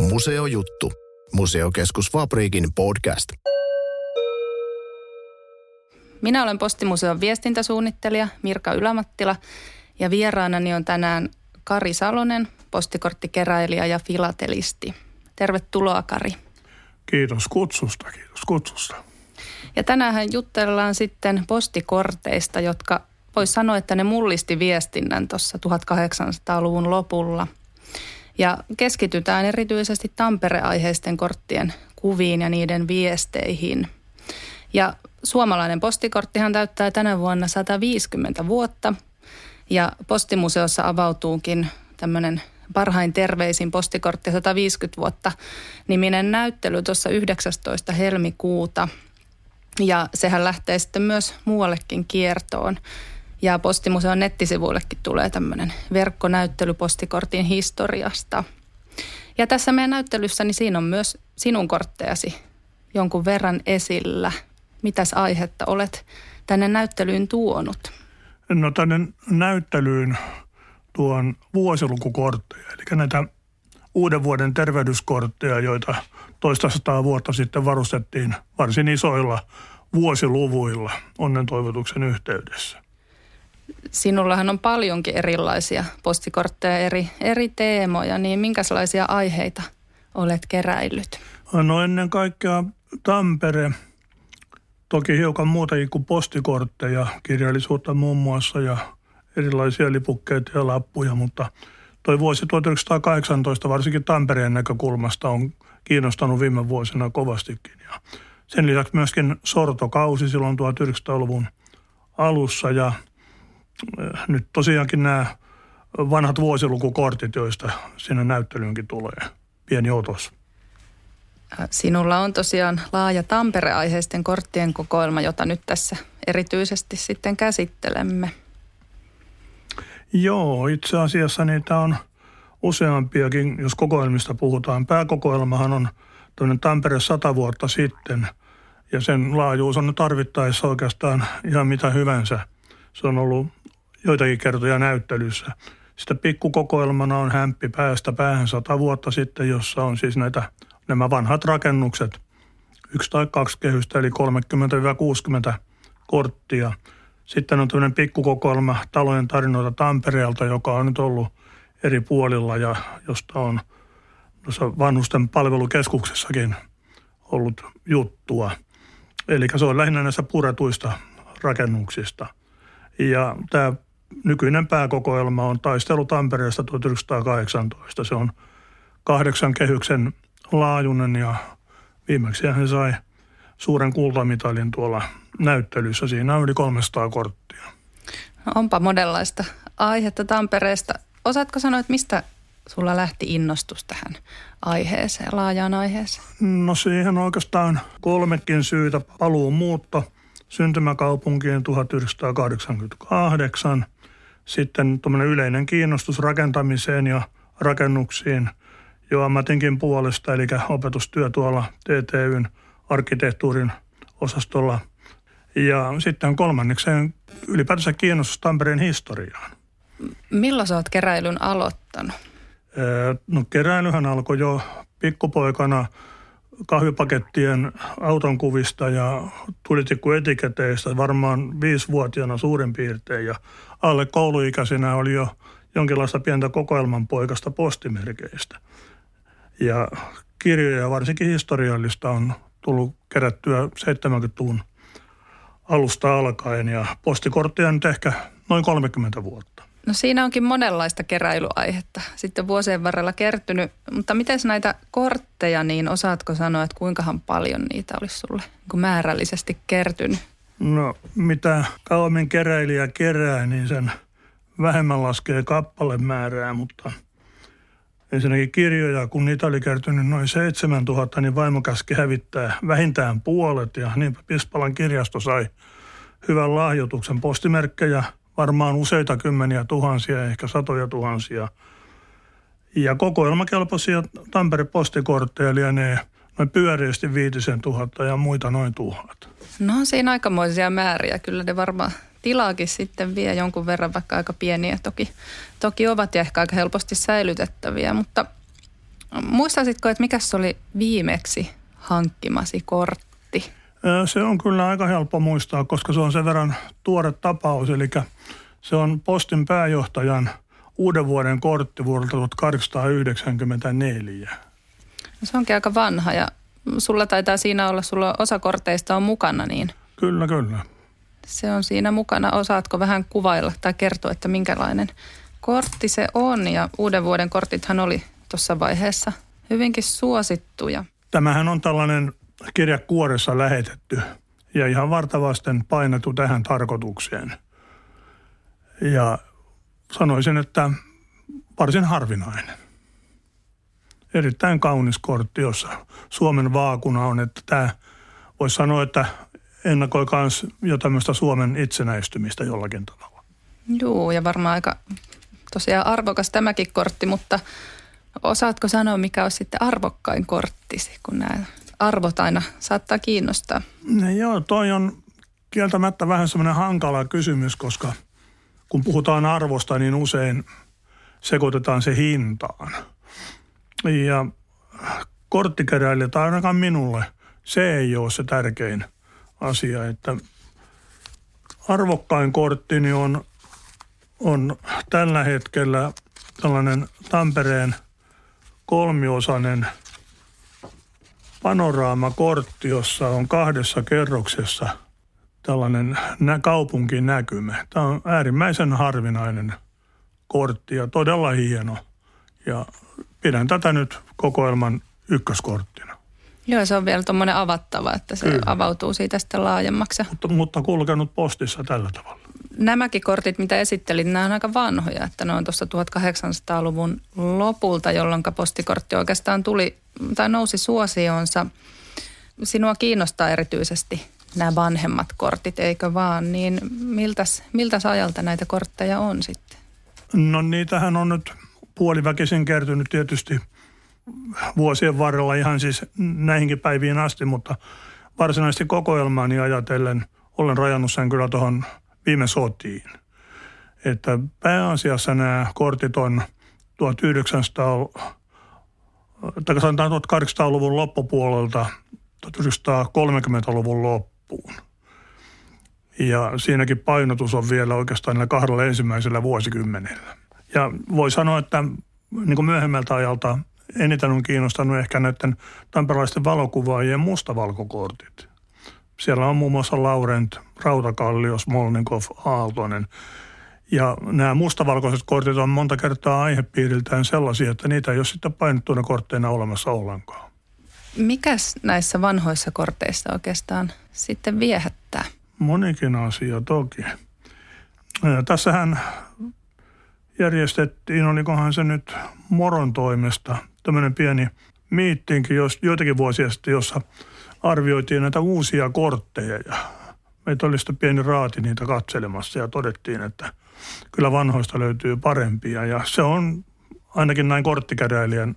Museojuttu. Museokeskus Fabriikin podcast. Minä olen Postimuseon viestintäsuunnittelija Mirka Ylämattila ja vieraanani on tänään Kari Salonen, postikorttikeräilijä ja filatelisti. Tervetuloa Kari. Kiitos kutsusta, kiitos kutsusta. Ja tänään jutellaan sitten postikorteista, jotka voisi sanoa, että ne mullisti viestinnän tuossa 1800-luvun lopulla. Ja keskitytään erityisesti Tampere-aiheisten korttien kuviin ja niiden viesteihin. Ja suomalainen postikorttihan täyttää tänä vuonna 150 vuotta ja Postimuseossa avautuukin tämmöinen parhain terveisin postikortti 150 vuotta niminen näyttely tuossa 19. helmikuuta. Ja sehän lähtee sitten myös muuallekin kiertoon. Ja Postimuseon nettisivuillekin tulee tämmöinen verkkonäyttely postikortin historiasta. Ja tässä meidän näyttelyssä, niin siinä on myös sinun korttejasi jonkun verran esillä. Mitäs aihetta olet tänne näyttelyyn tuonut? No tänne näyttelyyn tuon vuosilukukortteja, eli näitä uuden vuoden tervehdyskortteja, joita toista sataa vuotta sitten varustettiin varsin isoilla vuosiluvuilla onnen toivotuksen yhteydessä. Sinullahan on paljonkin erilaisia postikortteja, eri, eri teemoja, niin minkälaisia aiheita olet keräillyt? No ennen kaikkea Tampere, toki hiukan muutakin kuin postikortteja, kirjallisuutta muun muassa ja erilaisia lipukkeita ja lappuja, mutta toi vuosi 1918 varsinkin Tampereen näkökulmasta on kiinnostanut viime vuosina kovastikin. Ja sen lisäksi myöskin sortokausi silloin 1900-luvun alussa ja nyt tosiaankin nämä vanhat vuosilukukortit, joista sinne näyttelyynkin tulee pieni otos. Äh, sinulla on tosiaan laaja Tampere-aiheisten korttien kokoelma, jota nyt tässä erityisesti sitten käsittelemme. Joo, itse asiassa niitä on useampiakin, jos kokoelmista puhutaan. Pääkokoelmahan on toinen Tampere sata vuotta sitten ja sen laajuus on tarvittaessa oikeastaan ihan mitä hyvänsä. Se on ollut joitakin kertoja näyttelyssä. Sitten pikkukokoelmana on hämppi päästä päähän sata vuotta sitten, jossa on siis näitä, nämä vanhat rakennukset, yksi tai kaksi kehystä, eli 30-60 korttia – sitten on tämmöinen pikkukokoelma talojen tarinoita Tampereelta, joka on nyt ollut eri puolilla ja josta on tuossa vanhusten palvelukeskuksessakin ollut juttua. Eli se on lähinnä näissä puretuista rakennuksista. Ja tämä nykyinen pääkokoelma on taistelu Tampereesta 1918. Se on kahdeksan kehyksen laajuinen ja viimeksi hän sai – suuren kultamitalin tuolla näyttelyssä. Siinä on yli 300 korttia. No, onpa monenlaista aihetta Tampereesta. Osaatko sanoa, että mistä sulla lähti innostus tähän aiheeseen, laajaan aiheeseen? No siihen oikeastaan kolmekin syytä. Paluu muutto syntymäkaupunkiin 1988. Sitten tuommoinen yleinen kiinnostus rakentamiseen ja rakennuksiin jo ammatinkin puolesta, eli opetustyö tuolla TTYn arkkitehtuurin osastolla. Ja sitten kolmannekseen ylipäätänsä kiinnostus Tampereen historiaan. Milloin sä oot keräilyn aloittanut? No keräilyhän alkoi jo pikkupoikana kahvipakettien auton kuvista ja tulitikkuetiketeistä varmaan viisivuotiaana suurin piirtein. Ja alle kouluikäisenä oli jo jonkinlaista pientä kokoelman poikasta postimerkeistä. Ja kirjoja, varsinkin historiallista, on tullut kerättyä 70-luvun alusta alkaen ja postikortteja nyt ehkä noin 30 vuotta. No siinä onkin monenlaista keräilyaihetta sitten vuosien varrella kertynyt, mutta miten näitä kortteja, niin osaatko sanoa, että kuinkahan paljon niitä olisi sulle niin määrällisesti kertynyt? No mitä kauemmin keräilijä kerää, niin sen vähemmän laskee kappalemäärää, mutta ensinnäkin kirjoja, kun niitä oli kertynyt noin 7000, niin vaimo käski hävittää vähintään puolet ja niin Pispalan kirjasto sai hyvän lahjoituksen postimerkkejä, varmaan useita kymmeniä tuhansia, ehkä satoja tuhansia. Ja kokoelmakelpoisia Tampere postikortteja lienee noin pyöreästi viitisen tuhatta ja muita noin tuhat. No siinä aikamoisia määriä. Kyllä ne varmaan tilaakin sitten vie jonkun verran, vaikka aika pieniä toki, toki ovat ja ehkä aika helposti säilytettäviä. Mutta muistaisitko, että mikä se oli viimeksi hankkimasi kortti? Se on kyllä aika helppo muistaa, koska se on sen verran tuore tapaus. Eli se on postin pääjohtajan uuden vuoden kortti vuodelta 1894. Se onkin aika vanha ja sulla taitaa siinä olla, sulla osa korteista on mukana, niin... Kyllä, kyllä. Se on siinä mukana. Osaatko vähän kuvailla tai kertoa, että minkälainen kortti se on? Ja uuden vuoden kortithan oli tuossa vaiheessa hyvinkin suosittuja. Tämähän on tällainen kirjakuoressa lähetetty ja ihan vartavasten painettu tähän tarkoitukseen. Ja sanoisin, että varsin harvinainen. Erittäin kaunis kortti, jossa Suomen vaakuna on, että tämä voisi sanoa, että ennakoi myös jo tämmöistä Suomen itsenäistymistä jollakin tavalla. Joo, ja varmaan aika tosiaan arvokas tämäkin kortti, mutta osaatko sanoa, mikä on sitten arvokkain korttisi, kun nämä arvot aina saattaa kiinnostaa? No, joo, toi on kieltämättä vähän semmoinen hankala kysymys, koska kun puhutaan arvosta, niin usein sekoitetaan se hintaan. Ja korttikeräilijä, tai ainakaan minulle, se ei ole se tärkein – asia, että arvokkain korttini on, on tällä hetkellä tällainen Tampereen kolmiosainen panoraamakortti, jossa on kahdessa kerroksessa tällainen nä- kaupunkin näkymä. Tämä on äärimmäisen harvinainen kortti ja todella hieno. Ja pidän tätä nyt kokoelman ykköskorttina. Joo, se on vielä tuommoinen avattava, että se Kyllä. avautuu siitä sitten laajemmaksi. Mutta, mutta kulkenut postissa tällä tavalla. Nämäkin kortit, mitä esittelit, nämä on aika vanhoja, että ne on tuossa 1800-luvun lopulta, jolloin postikortti oikeastaan tuli tai nousi suosioonsa. Sinua kiinnostaa erityisesti nämä vanhemmat kortit, eikö vaan? Niin miltäs, miltäs ajalta näitä kortteja on sitten? No niitähän on nyt puoliväkisin kertynyt tietysti – vuosien varrella ihan siis näihinkin päiviin asti, mutta varsinaisesti kokoelmaani ajatellen olen rajannut sen kyllä tuohon viime sotiin. Että pääasiassa nämä kortit on 1900, tai sanotaan 1800-luvun loppupuolelta 1930-luvun loppuun. Ja siinäkin painotus on vielä oikeastaan näillä kahdella ensimmäisellä vuosikymmenellä. Ja voi sanoa, että niin kuin myöhemmältä ajalta eniten on kiinnostanut ehkä näiden tamperilaisten valokuvaajien mustavalkokortit. Siellä on muun muassa Laurent, Rautakallio, Smolnikov, Aaltonen. Ja nämä mustavalkoiset kortit on monta kertaa aihepiiriltään sellaisia, että niitä ei ole sitten painettuina kortteina olemassa ollenkaan. Mikäs näissä vanhoissa korteissa oikeastaan sitten viehättää? Monikin asia toki. Tässähän järjestettiin, olikohan se nyt Moron toimesta, tämmöinen pieni miittiinkin jos, joitakin vuosia sitten, jossa arvioitiin näitä uusia kortteja ja meitä oli sitten pieni raati niitä katselemassa ja todettiin, että kyllä vanhoista löytyy parempia ja se on ainakin näin korttikäräilijän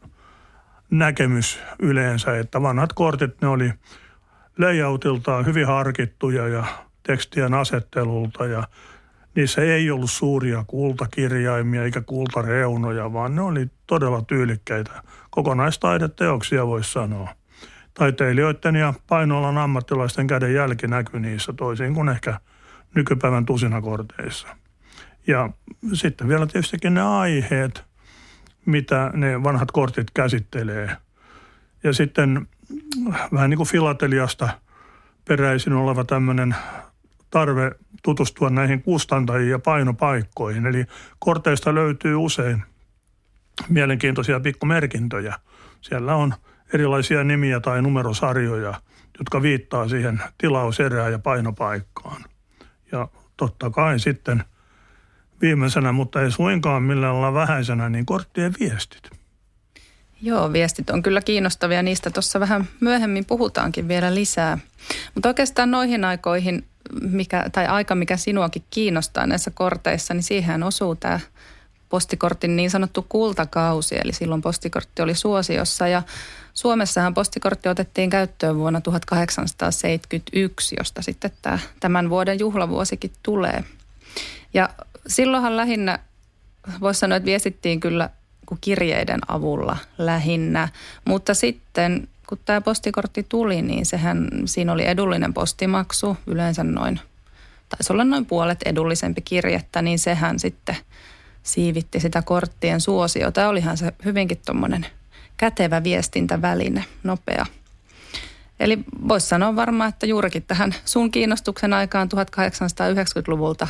näkemys yleensä, että vanhat kortit ne oli layoutiltaan hyvin harkittuja ja tekstien asettelulta ja niissä ei ollut suuria kultakirjaimia eikä kultareunoja, vaan ne oli todella tyylikkäitä kokonaistaideteoksia voisi sanoa. Taiteilijoiden ja painoalan ammattilaisten käden jälki näkyy niissä toisin kuin ehkä nykypäivän tusinakorteissa. Ja sitten vielä tietystikin ne aiheet, mitä ne vanhat kortit käsittelee. Ja sitten vähän niin kuin filateliasta peräisin oleva tämmöinen tarve tutustua näihin kustantajiin ja painopaikkoihin. Eli korteista löytyy usein mielenkiintoisia pikkumerkintöjä. Siellä on erilaisia nimiä tai numerosarjoja, jotka viittaa siihen tilauserään ja painopaikkaan. Ja totta kai sitten viimeisenä, mutta ei suinkaan millään lailla vähäisenä, niin korttien viestit. Joo, viestit on kyllä kiinnostavia. Niistä tuossa vähän myöhemmin puhutaankin vielä lisää. Mutta oikeastaan noihin aikoihin, mikä, tai aika mikä sinuakin kiinnostaa näissä korteissa, niin siihen osuu tämä postikortin niin sanottu kultakausi. Eli silloin postikortti oli suosiossa ja Suomessahan postikortti otettiin käyttöön vuonna 1871, josta sitten tämä, tämän vuoden juhlavuosikin tulee. Ja silloinhan lähinnä, voisi sanoa, että viestittiin kyllä kirjeiden avulla lähinnä, mutta sitten kun tämä postikortti tuli, niin sehän, siinä oli edullinen postimaksu, yleensä noin, taisi olla noin puolet edullisempi kirjettä, niin sehän sitten siivitti sitä korttien suosiota. Olihan se hyvinkin tuommoinen – kätevä viestintäväline, nopea. Eli voisi sanoa varmaan, että juurikin tähän sun kiinnostuksen aikaan 1890-luvulta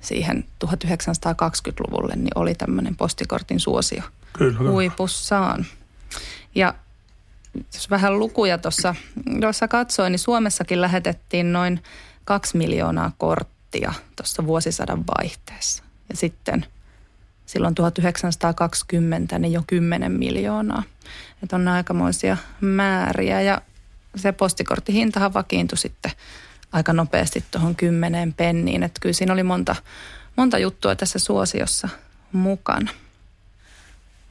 siihen 1920-luvulle, niin oli tämmöinen postikortin suosio kyllä, huipussaan. Ja jos vähän lukuja tuossa jossa katsoin, niin Suomessakin lähetettiin noin kaksi miljoonaa korttia tuossa vuosisadan vaihteessa. Ja sitten silloin 1920 niin jo 10 miljoonaa. Että on aikamoisia määriä ja se postikorttihintahan vakiintui sitten aika nopeasti tuohon 10 penniin. Että kyllä siinä oli monta, monta juttua tässä suosiossa mukana.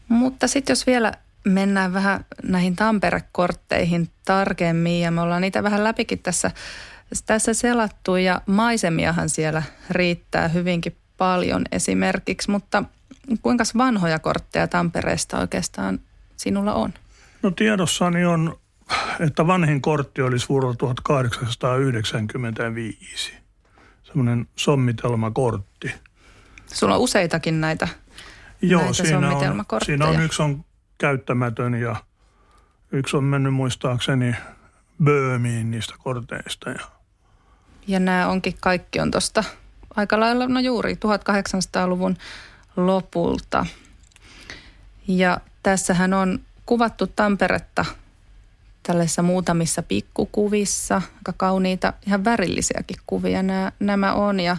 Mutta sitten jos vielä mennään vähän näihin Tampere-kortteihin tarkemmin ja me ollaan niitä vähän läpikin tässä, tässä selattu ja maisemiahan siellä riittää hyvinkin paljon esimerkiksi, mutta kuinka vanhoja kortteja Tampereesta oikeastaan sinulla on? No tiedossani on, että vanhin kortti olisi vuodelta 1895. Semmoinen sommitelmakortti. Sulla on useitakin näitä, Joo, näitä siinä on, siinä on yksi on käyttämätön ja yksi on mennyt muistaakseni Böömiin niistä korteista. Ja, ja nämä onkin kaikki on tuosta aika lailla, no juuri 1800-luvun lopulta. Ja tässähän on kuvattu Tamperetta tällaisissa muutamissa pikkukuvissa, aika kauniita, ihan värillisiäkin kuvia nämä, nämä on. Ja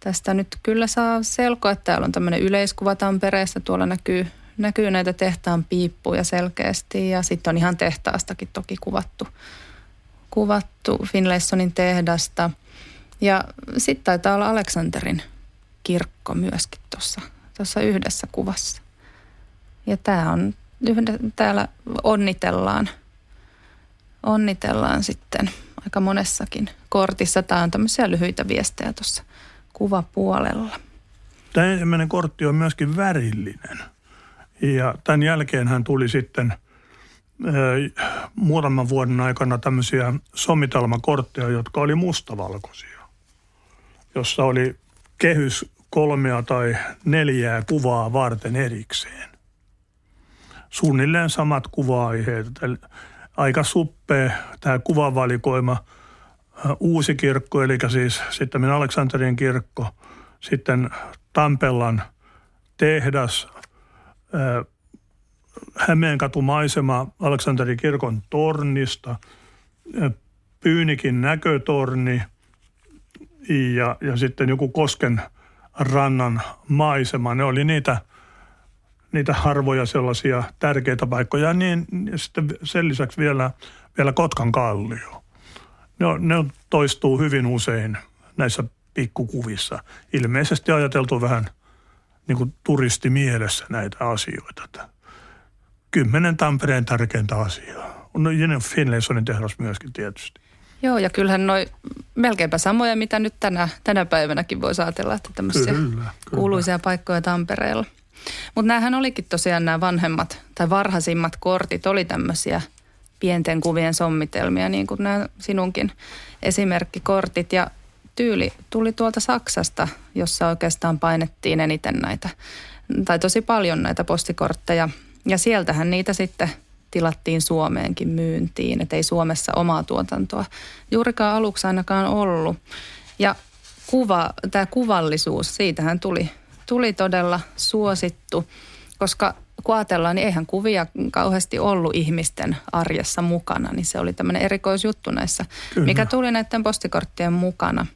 tästä nyt kyllä saa selkoa, että täällä on tämmöinen yleiskuva Tampereesta. Tuolla näkyy, näkyy näitä tehtaan piippuja selkeästi ja sitten on ihan tehtaastakin toki kuvattu, kuvattu Finlaysonin tehdasta. Ja sitten taitaa olla Aleksanterin kirkko myöskin tuossa tuossa yhdessä kuvassa. Ja tämä on, täällä onnitellaan, onnitellaan sitten aika monessakin kortissa. Tämä on tämmöisiä lyhyitä viestejä tuossa kuvapuolella. Tämä ensimmäinen kortti on myöskin värillinen. Ja tämän jälkeen hän tuli sitten muutaman vuoden aikana tämmöisiä somitelmakortteja, jotka oli mustavalkoisia, jossa oli kehys kolmea tai neljää kuvaa varten erikseen. Suunnilleen samat kuva-aiheet. Aika suppea tämä kuvavalikoima. Uusi kirkko, eli siis sitten Aleksanterin kirkko, sitten Tampellan tehdas, Hämeenkatumaisema Aleksanterin kirkon tornista, Pyynikin näkötorni ja, ja sitten joku Kosken rannan maisema. Ne oli niitä, niitä harvoja sellaisia tärkeitä paikkoja. Niin ja sitten sen lisäksi vielä, vielä Kotkan kallio. Ne, ne toistuu hyvin usein näissä pikkukuvissa. Ilmeisesti ajateltu vähän niin kuin turistimielessä näitä asioita. Kymmenen Tampereen tärkeintä asiaa. No Finlaysonin tehdas myöskin tietysti. Joo, ja kyllähän noin melkeinpä samoja, mitä nyt tänä, tänä päivänäkin voisi ajatella, että tämmöisiä kyllä, kyllä. kuuluisia paikkoja Tampereella. Mutta näähän olikin tosiaan nämä vanhemmat tai varhaisimmat kortit oli tämmöisiä pienten kuvien sommitelmia, niin kuin nämä sinunkin esimerkkikortit. Ja tyyli tuli tuolta Saksasta, jossa oikeastaan painettiin eniten näitä, tai tosi paljon näitä postikortteja. Ja sieltähän niitä sitten tilattiin Suomeenkin myyntiin, että ei Suomessa omaa tuotantoa juurikaan aluksi ainakaan ollut. Ja kuva, tämä kuvallisuus, siitähän tuli, tuli todella suosittu, koska kun ajatellaan, niin eihän kuvia kauheasti ollut ihmisten arjessa mukana, niin se oli tämmöinen erikoisjuttu näissä, Kyllä. mikä tuli näiden postikorttien mukana.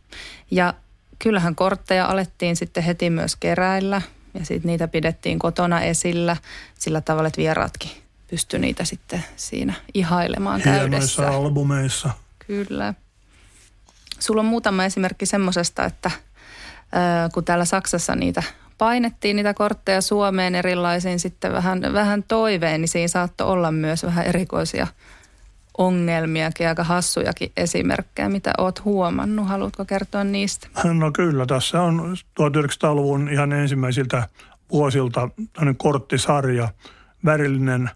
Ja kyllähän kortteja alettiin sitten heti myös keräillä ja sitten niitä pidettiin kotona esillä sillä tavalla, että vieraatkin pystyi niitä sitten siinä ihailemaan Hienoissa täydessä. albumeissa. Kyllä. Sulla on muutama esimerkki semmoisesta, että kun täällä Saksassa niitä painettiin niitä kortteja Suomeen erilaisiin sitten vähän, vähän toiveen, niin siinä saattoi olla myös vähän erikoisia ongelmiakin, aika hassujakin esimerkkejä, mitä oot huomannut. Haluatko kertoa niistä? No kyllä, tässä on 1900-luvun ihan ensimmäisiltä vuosilta korttisarja, värillinen,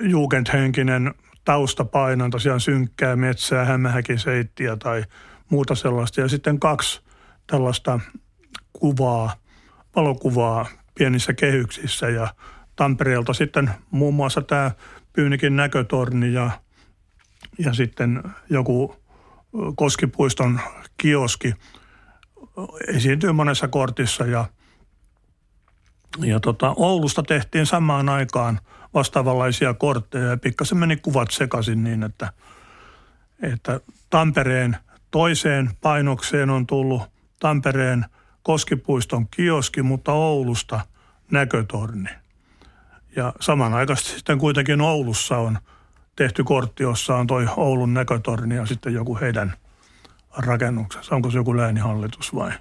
jugendhenkinen taustapaino, tosiaan synkkää metsää, hämähäkiseittiä tai muuta sellaista. Ja sitten kaksi tällaista kuvaa, valokuvaa pienissä kehyksissä ja Tampereelta sitten muun muassa tämä Pyynikin näkötorni ja, ja sitten joku Koskipuiston kioski esiintyy monessa kortissa ja, ja tota, Oulusta tehtiin samaan aikaan vastaavanlaisia kortteja ja pikkasen meni kuvat sekaisin niin, että, että Tampereen toiseen painokseen on tullut Tampereen Koskipuiston kioski, mutta Oulusta näkötorni. Ja samanaikaisesti sitten kuitenkin Oulussa on tehty kortti, jossa on toi Oulun näkötorni ja sitten joku heidän rakennuksensa. Onko se joku läänihallitus vai,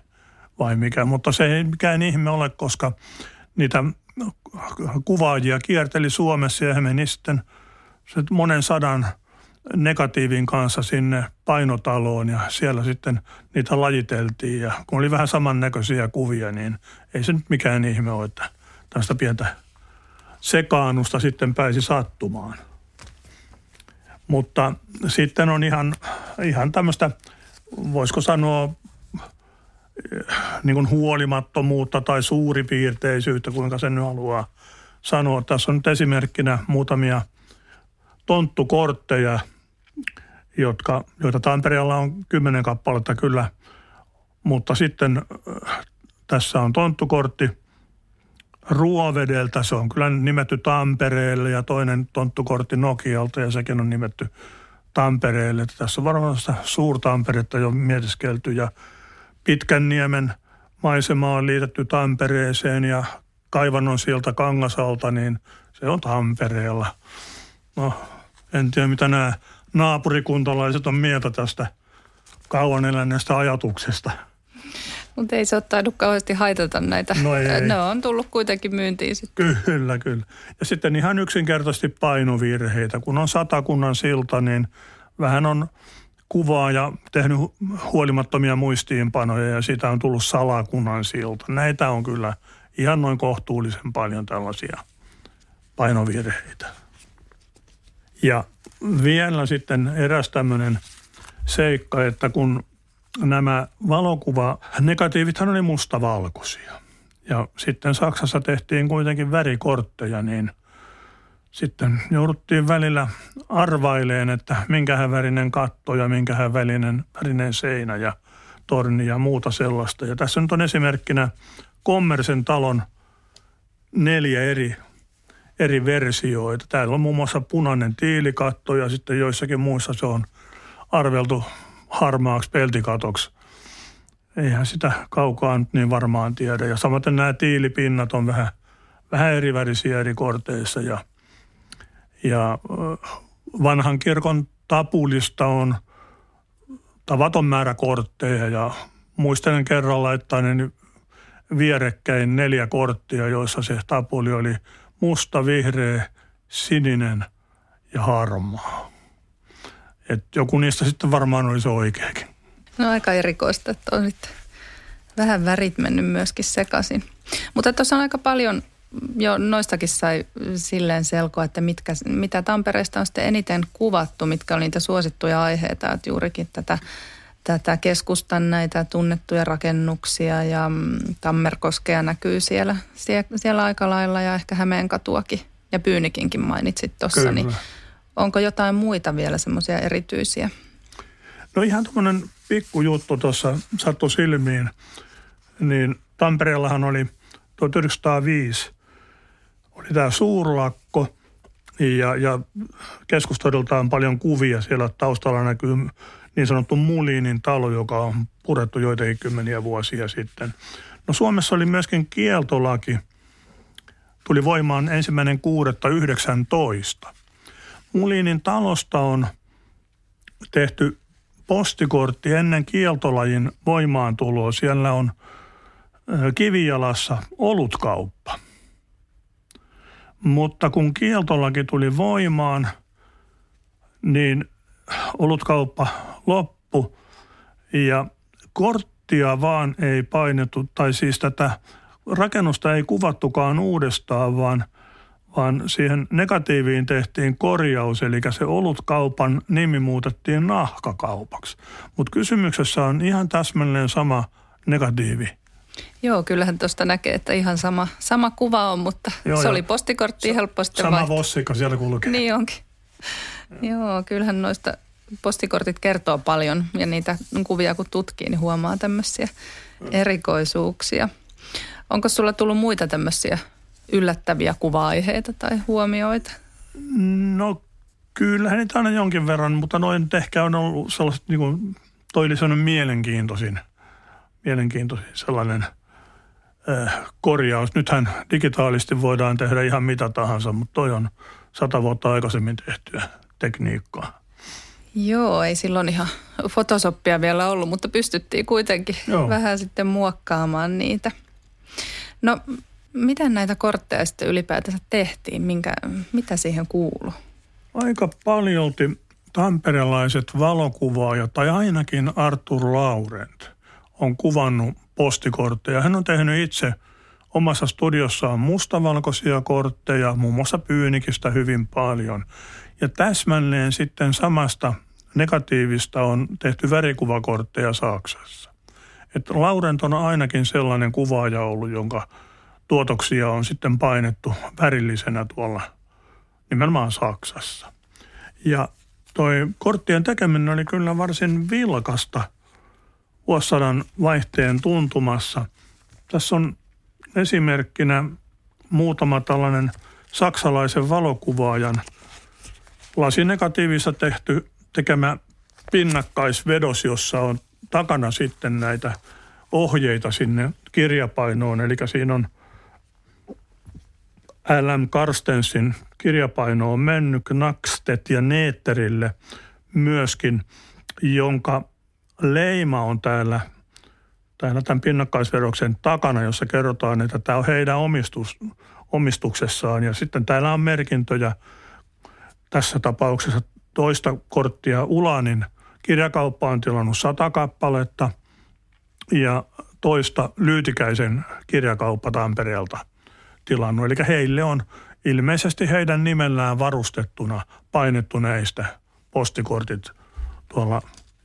vai mikä. Mutta se ei mikään ihme ole, koska niitä kuvaajia kierteli Suomessa ja he meni sitten monen sadan negatiivin kanssa sinne painotaloon ja siellä sitten niitä lajiteltiin. Ja kun oli vähän samannäköisiä kuvia, niin ei se nyt mikään ihme ole, että tästä pientä sekaannusta sitten pääsi sattumaan. Mutta sitten on ihan, ihan tämmöistä, voisiko sanoa, niin kuin huolimattomuutta tai suuripiirteisyyttä, kuinka sen nyt haluaa sanoa. Tässä on nyt esimerkkinä muutamia tonttukortteja, jotka, joita Tampereella on kymmenen kappaletta kyllä, mutta sitten äh, tässä on tonttukortti Ruovedeltä, se on kyllä nimetty Tampereelle ja toinen tonttukortti Nokialta ja sekin on nimetty Tampereelle. Tässä on varmaan sitä Suurtamperetta jo mietiskelty ja Pitkän niemen maisema on liitetty Tampereeseen ja kaivannon sieltä Kangasalta, niin se on Tampereella. No, en tiedä mitä nämä naapurikuntalaiset on mieltä tästä kauan eläneestä ajatuksesta. Mutta ei se ole tainnut kauheasti haitata näitä. No ei. Ne on tullut kuitenkin myyntiin sitten. Kyllä, kyllä. Ja sitten ihan yksinkertaisesti painovirheitä. Kun on satakunnan silta, niin vähän on kuvaa ja tehnyt huolimattomia muistiinpanoja ja siitä on tullut salakunnan silta. Näitä on kyllä ihan noin kohtuullisen paljon tällaisia painovirheitä. Ja vielä sitten eräs tämmöinen seikka, että kun nämä valokuva, negatiivithan oli mustavalkoisia. Ja sitten Saksassa tehtiin kuitenkin värikortteja, niin sitten jouduttiin välillä arvaileen, että minkähän värinen katto ja minkähän välinen värinen seinä ja torni ja muuta sellaista. Ja tässä nyt on esimerkkinä Kommersen talon neljä eri eri versioita. Täällä on muun muassa punainen tiilikatto ja sitten joissakin muissa se on arveltu harmaaksi peltikatoksi. Eihän sitä kaukaa nyt niin varmaan tiedä. Ja samaten nämä tiilipinnat on vähän, vähän eri värisiä eri korteissa. Ja, ja vanhan kirkon tapulista on tavaton määrä kortteja ja muistelen kerran laittainen vierekkäin neljä korttia, joissa se tapuli oli – musta, vihreä, sininen ja harmaa. Et joku niistä sitten varmaan olisi oikeakin. No aika erikoista, että on nyt vähän värit mennyt myöskin sekaisin. Mutta tuossa on aika paljon, jo noistakin sai silleen selkoa, että mitkä, mitä Tampereesta on sitten eniten kuvattu, mitkä oli niitä suosittuja aiheita, että juurikin tätä tätä keskustan näitä tunnettuja rakennuksia ja mm, Tammerkoskea näkyy siellä, siellä aika lailla ja ehkä Hämeenkatuakin ja Pyynikinkin mainitsit tuossa. Niin onko jotain muita vielä semmoisia erityisiä? No ihan tuommoinen pikkujuttu tuossa sattui silmiin. Niin Tampereellahan oli 1905 oli tämä suurlakko ja, ja keskustodelta on paljon kuvia. Siellä taustalla näkyy niin sanottu Mulinin talo, joka on purettu joitakin kymmeniä vuosia sitten. No Suomessa oli myöskin kieltolaki tuli voimaan ensimmäinen 6.19. Mulinin talosta on tehty postikortti ennen kieltolajin voimaantuloa. Siellä on kivijalassa olutkauppa. Mutta kun kieltolaki tuli voimaan, niin olutkauppa loppu ja korttia vaan ei painettu, tai siis tätä rakennusta ei kuvattukaan uudestaan, vaan, vaan siihen negatiiviin tehtiin korjaus, eli se olutkaupan nimi muutettiin nahkakaupaksi. Mutta kysymyksessä on ihan täsmälleen sama negatiivi. Joo, kyllähän tuosta näkee, että ihan sama, sama kuva on, mutta Joo, se oli postikortti sa- helposti Sama vossikko siellä kulkee. Niin onkin. Joo, kyllähän noista postikortit kertoo paljon ja niitä kuvia kun tutkii, niin huomaa tämmöisiä erikoisuuksia. Onko sulla tullut muita tämmöisiä yllättäviä kuva-aiheita tai huomioita? No kyllähän niitä aina jonkin verran, mutta noin ehkä on ollut sellaiset, niin kuin, toi mielenkiintoisin, mielenkiintoisin sellainen äh, korjaus. Nythän digitaalisesti voidaan tehdä ihan mitä tahansa, mutta toi on sata vuotta aikaisemmin tehtyä tekniikkaa. Joo, ei silloin ihan fotosoppia vielä ollut, mutta pystyttiin kuitenkin Joo. vähän sitten muokkaamaan niitä. No, miten näitä kortteja sitten ylipäätänsä tehtiin? Minkä, mitä siihen kuuluu? Aika paljolti tamperelaiset valokuvaajat, tai ainakin Artur Laurent, on kuvannut postikortteja. Hän on tehnyt itse omassa studiossaan mustavalkoisia kortteja, muun muassa Pyynikistä hyvin paljon. Ja täsmälleen sitten samasta negatiivista on tehty värikuvakortteja Saksassa. Että Laurent on ainakin sellainen kuvaaja ollut, jonka tuotoksia on sitten painettu värillisenä tuolla nimenomaan Saksassa. Ja toi korttien tekeminen oli kyllä varsin vilkasta vuosisadan vaihteen tuntumassa. Tässä on esimerkkinä muutama tällainen saksalaisen valokuvaajan lasinegatiivissa tehty tekemä pinnakkaisvedos, jossa on takana sitten näitä ohjeita sinne kirjapainoon. Eli siinä on L.M. Karstensin kirjapaino on mennyt Knackstet ja Neetterille myöskin, jonka leima on täällä, täällä tämän pinnakkaisveroksen takana, jossa kerrotaan, että tämä on heidän omistus, omistuksessaan. Ja sitten täällä on merkintöjä tässä tapauksessa toista korttia Ulanin kirjakauppa on tilannut sata kappaletta ja toista Lyytikäisen kirjakauppa Tampereelta tilannut. Eli heille on ilmeisesti heidän nimellään varustettuna painettu näistä postikortit tuolla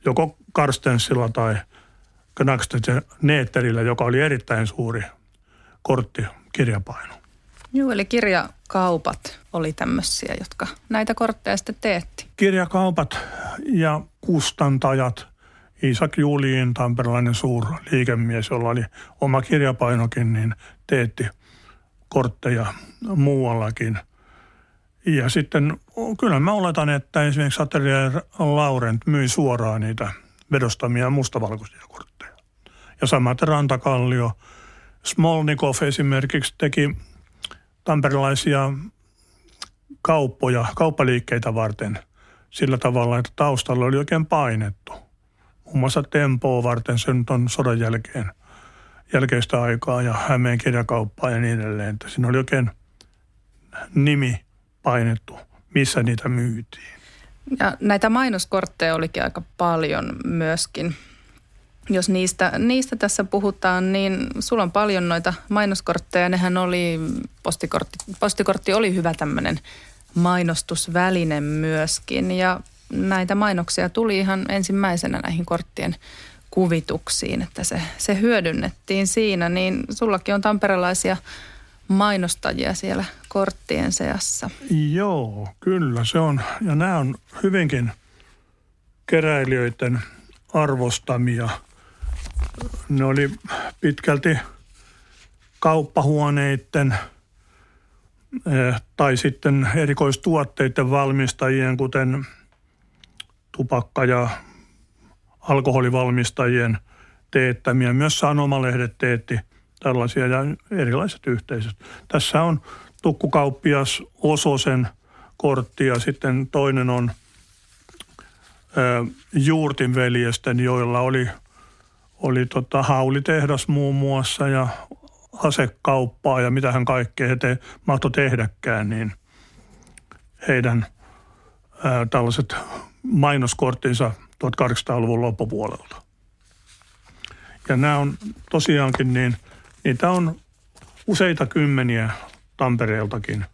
joko Karstensilla tai Knacksten Neetterillä, joka oli erittäin suuri kortti kirjapaino. Joo, eli kirjakaupat oli tämmöisiä, jotka näitä kortteja sitten teetti. Kirjakaupat ja kustantajat, Isak Juliin, tamperelainen suur liikemies, jolla oli oma kirjapainokin, niin teetti kortteja muuallakin. Ja sitten kyllä mä oletan, että esimerkiksi Atelier Laurent myi suoraan niitä vedostamia mustavalkoisia kortteja. Ja samaten Rantakallio, Smolnikov esimerkiksi teki tamperilaisia kauppoja, kauppaliikkeitä varten sillä tavalla, että taustalla oli oikein painettu. Muun muassa Tempoa varten, se nyt on sodan jälkeen, jälkeistä aikaa ja Hämeen kirjakauppaa ja niin edelleen. Että siinä oli oikein nimi painettu, missä niitä myytiin. Ja näitä mainoskortteja olikin aika paljon myöskin jos niistä, niistä tässä puhutaan, niin sulla on paljon noita mainoskortteja. Nehän oli, postikortti, postikortti oli hyvä tämmöinen mainostusväline myöskin. Ja näitä mainoksia tuli ihan ensimmäisenä näihin korttien kuvituksiin, että se, se hyödynnettiin siinä. Niin sullakin on tamperelaisia mainostajia siellä korttien seassa. Joo, kyllä se on. Ja nämä on hyvinkin keräilijöiden arvostamia – ne oli pitkälti kauppahuoneiden eh, tai sitten erikoistuotteiden valmistajien, kuten tupakka- ja alkoholivalmistajien teettämiä. Myös sanomalehdet teetti tällaisia ja erilaiset yhteisöt. Tässä on tukkukauppias Ososen kortti ja sitten toinen on ö, Juurtin veljesten, joilla oli, oli tota, haulitehdas muun muassa ja asekauppaa ja mitä hän kaikkea te, mahtoi tehdäkään, niin heidän ää, tällaiset mainoskorttinsa 1800-luvun loppupuolelta. Ja nämä on tosiaankin niin, niitä on useita kymmeniä Tampereeltakin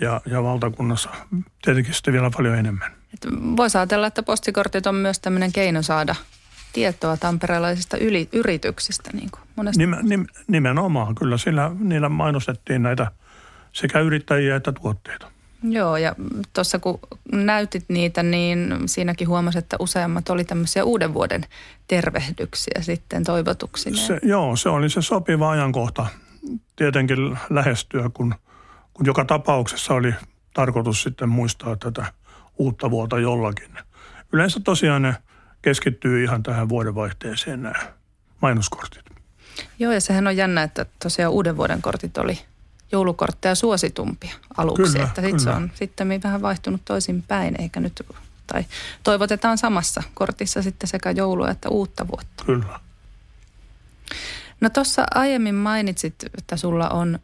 ja, ja valtakunnassa tietenkin sitten vielä paljon enemmän. Voisi ajatella, että postikortit on myös tämmöinen keino saada tietoa tamperelaisista yli, yrityksistä niin kuin monesti. Nim, nim, nimenomaan, kyllä sillä, niillä mainostettiin näitä sekä yrittäjiä että tuotteita. Joo, ja tuossa kun näytit niitä, niin siinäkin huomasit, että useammat oli tämmöisiä uuden vuoden tervehdyksiä sitten toivotuksineen. Se, joo, se oli se sopiva ajankohta tietenkin lähestyä, kun, kun joka tapauksessa oli tarkoitus sitten muistaa tätä uutta vuotta jollakin. Yleensä tosiaan ne keskittyy ihan tähän vuodenvaihteeseen nämä mainoskortit. Joo, ja sehän on jännä, että tosiaan uuden vuoden kortit oli joulukortteja suositumpia aluksi. Kyllä, että sitten se on sitten vähän vaihtunut toisin päin, eikä nyt, tai toivotetaan samassa kortissa sitten sekä joulua että uutta vuotta. Kyllä. No tuossa aiemmin mainitsit, että sulla on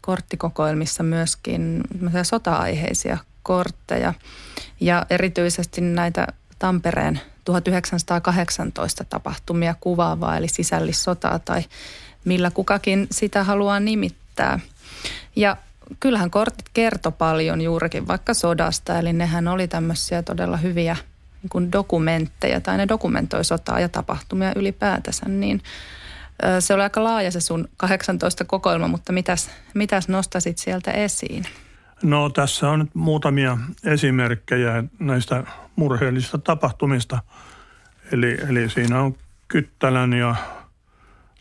korttikokoelmissa myöskin sota-aiheisia kortteja ja erityisesti näitä Tampereen 1918 tapahtumia kuvaavaa, eli sisällissotaa tai millä kukakin sitä haluaa nimittää. Ja kyllähän kortit kertoi paljon juurikin vaikka sodasta, eli nehän oli tämmöisiä todella hyviä niin kuin dokumentteja, tai ne dokumentoi sotaa ja tapahtumia ylipäätänsä, niin se oli aika laaja se sun 18 kokoelma, mutta mitäs, mitäs nostasit sieltä esiin? No tässä on nyt muutamia esimerkkejä näistä murheellisista tapahtumista. Eli, eli siinä on Kyttälän ja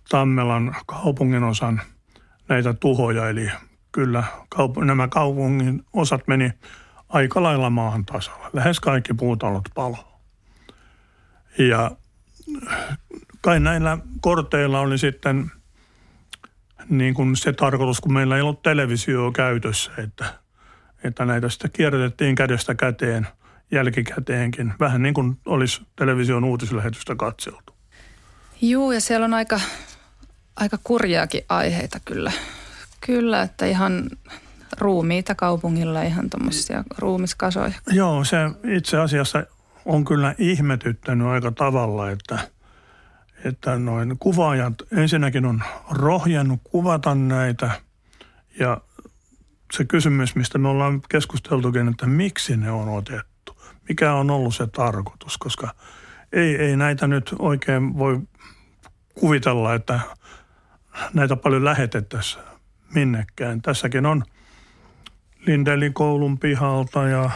Tammelan kaupungin osan näitä tuhoja. Eli kyllä kaup- nämä kaupungin osat meni aika lailla maahan tasalla. Lähes kaikki puutalot palo. Ja kai näillä korteilla oli sitten niin kuin se tarkoitus, kun meillä ei ollut televisio käytössä, että, että näitä sitten kierrätettiin kädestä käteen – jälkikäteenkin. Vähän niin kuin olisi television uutislähetystä katseltu. Joo, ja siellä on aika, aika kurjaakin aiheita kyllä. Kyllä, että ihan ruumiita kaupungilla, ihan tuommoisia ruumiskasoja. Joo, se itse asiassa on kyllä ihmetyttänyt aika tavalla, että, että noin kuvaajat ensinnäkin on rohjennut kuvata näitä ja se kysymys, mistä me ollaan keskusteltukin, että miksi ne on otettu mikä on ollut se tarkoitus, koska ei, ei näitä nyt oikein voi kuvitella, että näitä paljon lähetettäisiin minnekään. Tässäkin on Lindelin koulun pihalta ja,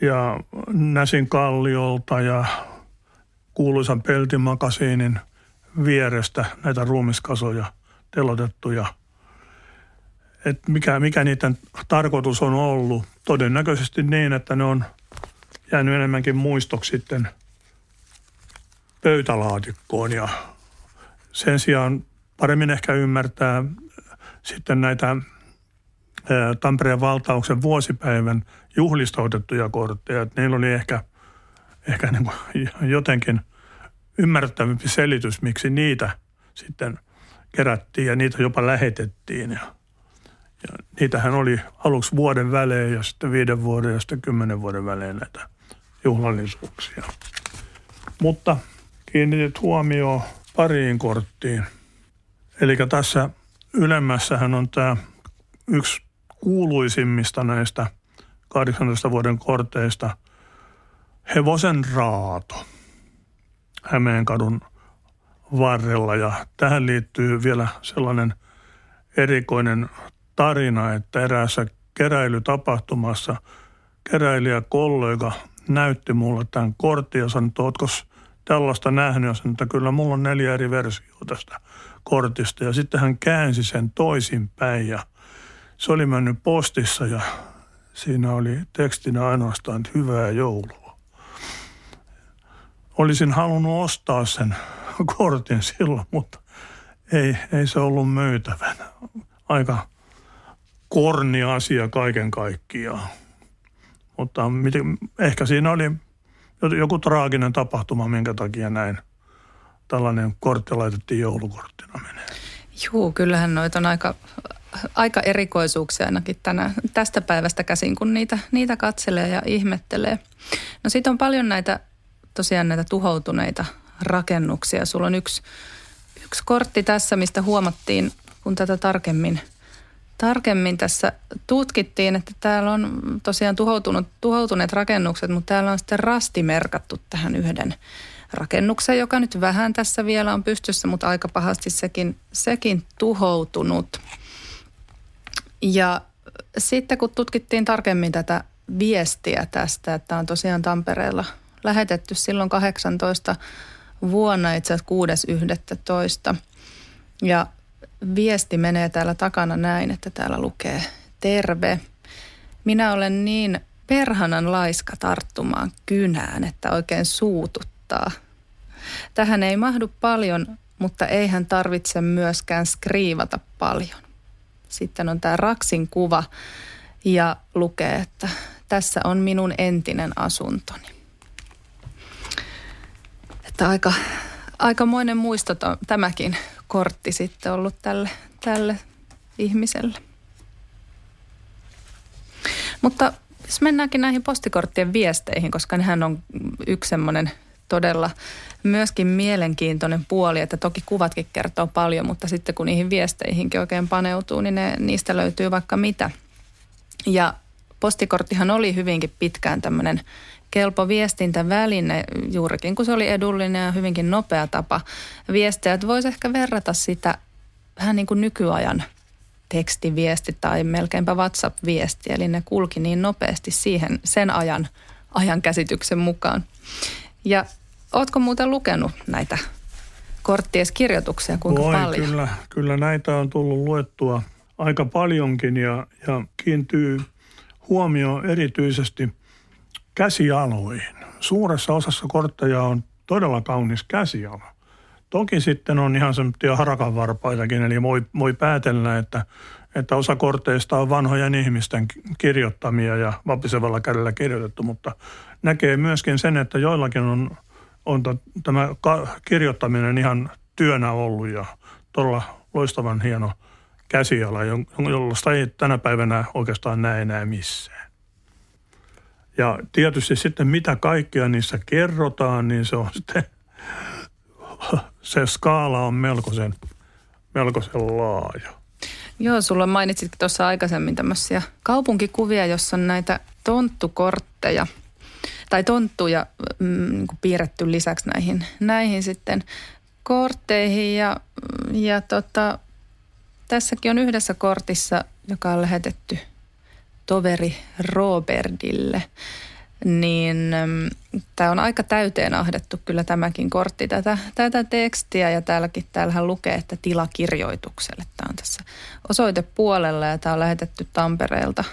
ja Näsin kalliolta ja kuuluisan peltimakasiinin vierestä näitä ruumiskasoja telotettuja. Et mikä, mikä niiden tarkoitus on ollut. Todennäköisesti niin, että ne on jäänyt enemmänkin muistoksi sitten pöytälaatikkoon ja sen sijaan paremmin ehkä ymmärtää sitten näitä Tampereen valtauksen vuosipäivän juhlista otettuja kortteja. Että niillä oli ehkä, ehkä niin kuin jotenkin ymmärrettävämpi selitys, miksi niitä sitten kerättiin ja niitä jopa lähetettiin. Ja, ja niitähän oli aluksi vuoden välein ja sitten viiden vuoden ja sitten kymmenen vuoden välein näitä juhlallisuuksia. Mutta kiinnitit huomioon pariin korttiin. Eli tässä ylemmässähän on tämä yksi kuuluisimmista näistä 18 vuoden korteista hevosen raato Hämeenkadun varrella. Ja tähän liittyy vielä sellainen erikoinen tarina, että eräässä keräilytapahtumassa keräilijäkollega näytti mulle tämän kortin ja sanoi, että tällaista nähnyt. Ja sanoi, että kyllä mulla on neljä eri versiota tästä kortista. Ja sitten hän käänsi sen toisinpäin ja se oli mennyt postissa ja siinä oli tekstinä ainoastaan, että hyvää joulua. Olisin halunnut ostaa sen kortin silloin, mutta ei, ei se ollut myytävänä. Aika korni asia kaiken kaikkiaan. Mutta miten, ehkä siinä oli joku traaginen tapahtuma, minkä takia näin tällainen kortti laitettiin joulukorttina menee. Joo, kyllähän noita on aika, aika erikoisuuksia ainakin tänä, tästä päivästä käsin, kun niitä, niitä katselee ja ihmettelee. No sitten on paljon näitä, tosiaan näitä tuhoutuneita rakennuksia. Sulla on yksi, yksi kortti tässä, mistä huomattiin, kun tätä tarkemmin, tarkemmin tässä tutkittiin, että täällä on tosiaan tuhoutunut, tuhoutuneet rakennukset, mutta täällä on sitten rasti merkattu tähän yhden rakennuksen, joka nyt vähän tässä vielä on pystyssä, mutta aika pahasti sekin, sekin tuhoutunut. Ja sitten kun tutkittiin tarkemmin tätä viestiä tästä, että on tosiaan Tampereella lähetetty silloin 18 vuonna itse asiassa 6.11. Ja viesti menee täällä takana näin, että täällä lukee terve. Minä olen niin perhanan laiska tarttumaan kynään, että oikein suututtaa. Tähän ei mahdu paljon, mutta ei hän tarvitse myöskään skriivata paljon. Sitten on tämä Raksin kuva ja lukee, että tässä on minun entinen asuntoni. Että aika, aikamoinen muisto tämäkin kortti sitten ollut tälle, tälle ihmiselle. Mutta jos mennäänkin näihin postikorttien viesteihin, koska nehän on yksi semmoinen todella myöskin mielenkiintoinen puoli, että toki kuvatkin kertoo paljon, mutta sitten kun niihin viesteihinkin oikein paneutuu, niin ne, niistä löytyy vaikka mitä. Ja postikorttihan oli hyvinkin pitkään tämmöinen kelpo viestintäväline juurikin, kun se oli edullinen ja hyvinkin nopea tapa viestiä. Että voisi ehkä verrata sitä vähän niin kuin nykyajan tekstiviesti tai melkeinpä WhatsApp-viesti. Eli ne kulki niin nopeasti siihen sen ajan, ajan käsityksen mukaan. Ja ootko muuten lukenut näitä korttiesikirjoituksia, kuinka Voi, paljon? Kyllä, kyllä näitä on tullut luettua aika paljonkin ja, ja kiintyy huomio erityisesti käsialoihin. Suuressa osassa kortteja on todella kaunis käsiala. Toki sitten on ihan semmoisia harakanvarpaitakin, eli voi, voi päätellä, että, että osa korteista on vanhojen ihmisten kirjoittamia ja vapisevalla kädellä kirjoitettu, mutta näkee myöskin sen, että joillakin on, on tämä kirjoittaminen ihan työnä ollut ja todella loistavan hieno käsiala, jollaista ei tänä päivänä oikeastaan näe enää missään. Ja tietysti sitten mitä kaikkea niissä kerrotaan, niin se on sitten, se skaala on melkoisen, melkoisen laaja. Joo, sulla mainitsitkin tuossa aikaisemmin tämmöisiä kaupunkikuvia, jossa on näitä tonttukortteja tai tonttuja mm, niin piirretty lisäksi näihin, näihin sitten kortteihin ja, ja tota, tässäkin on yhdessä kortissa, joka on lähetetty toveri Robertille, niin mm, tämä on aika täyteen ahdettu kyllä tämäkin kortti tätä, tätä tekstiä ja täälläkin täällähän lukee, että tila kirjoitukselle. Tämä on tässä osoitepuolella ja tämä on lähetetty Tampereelta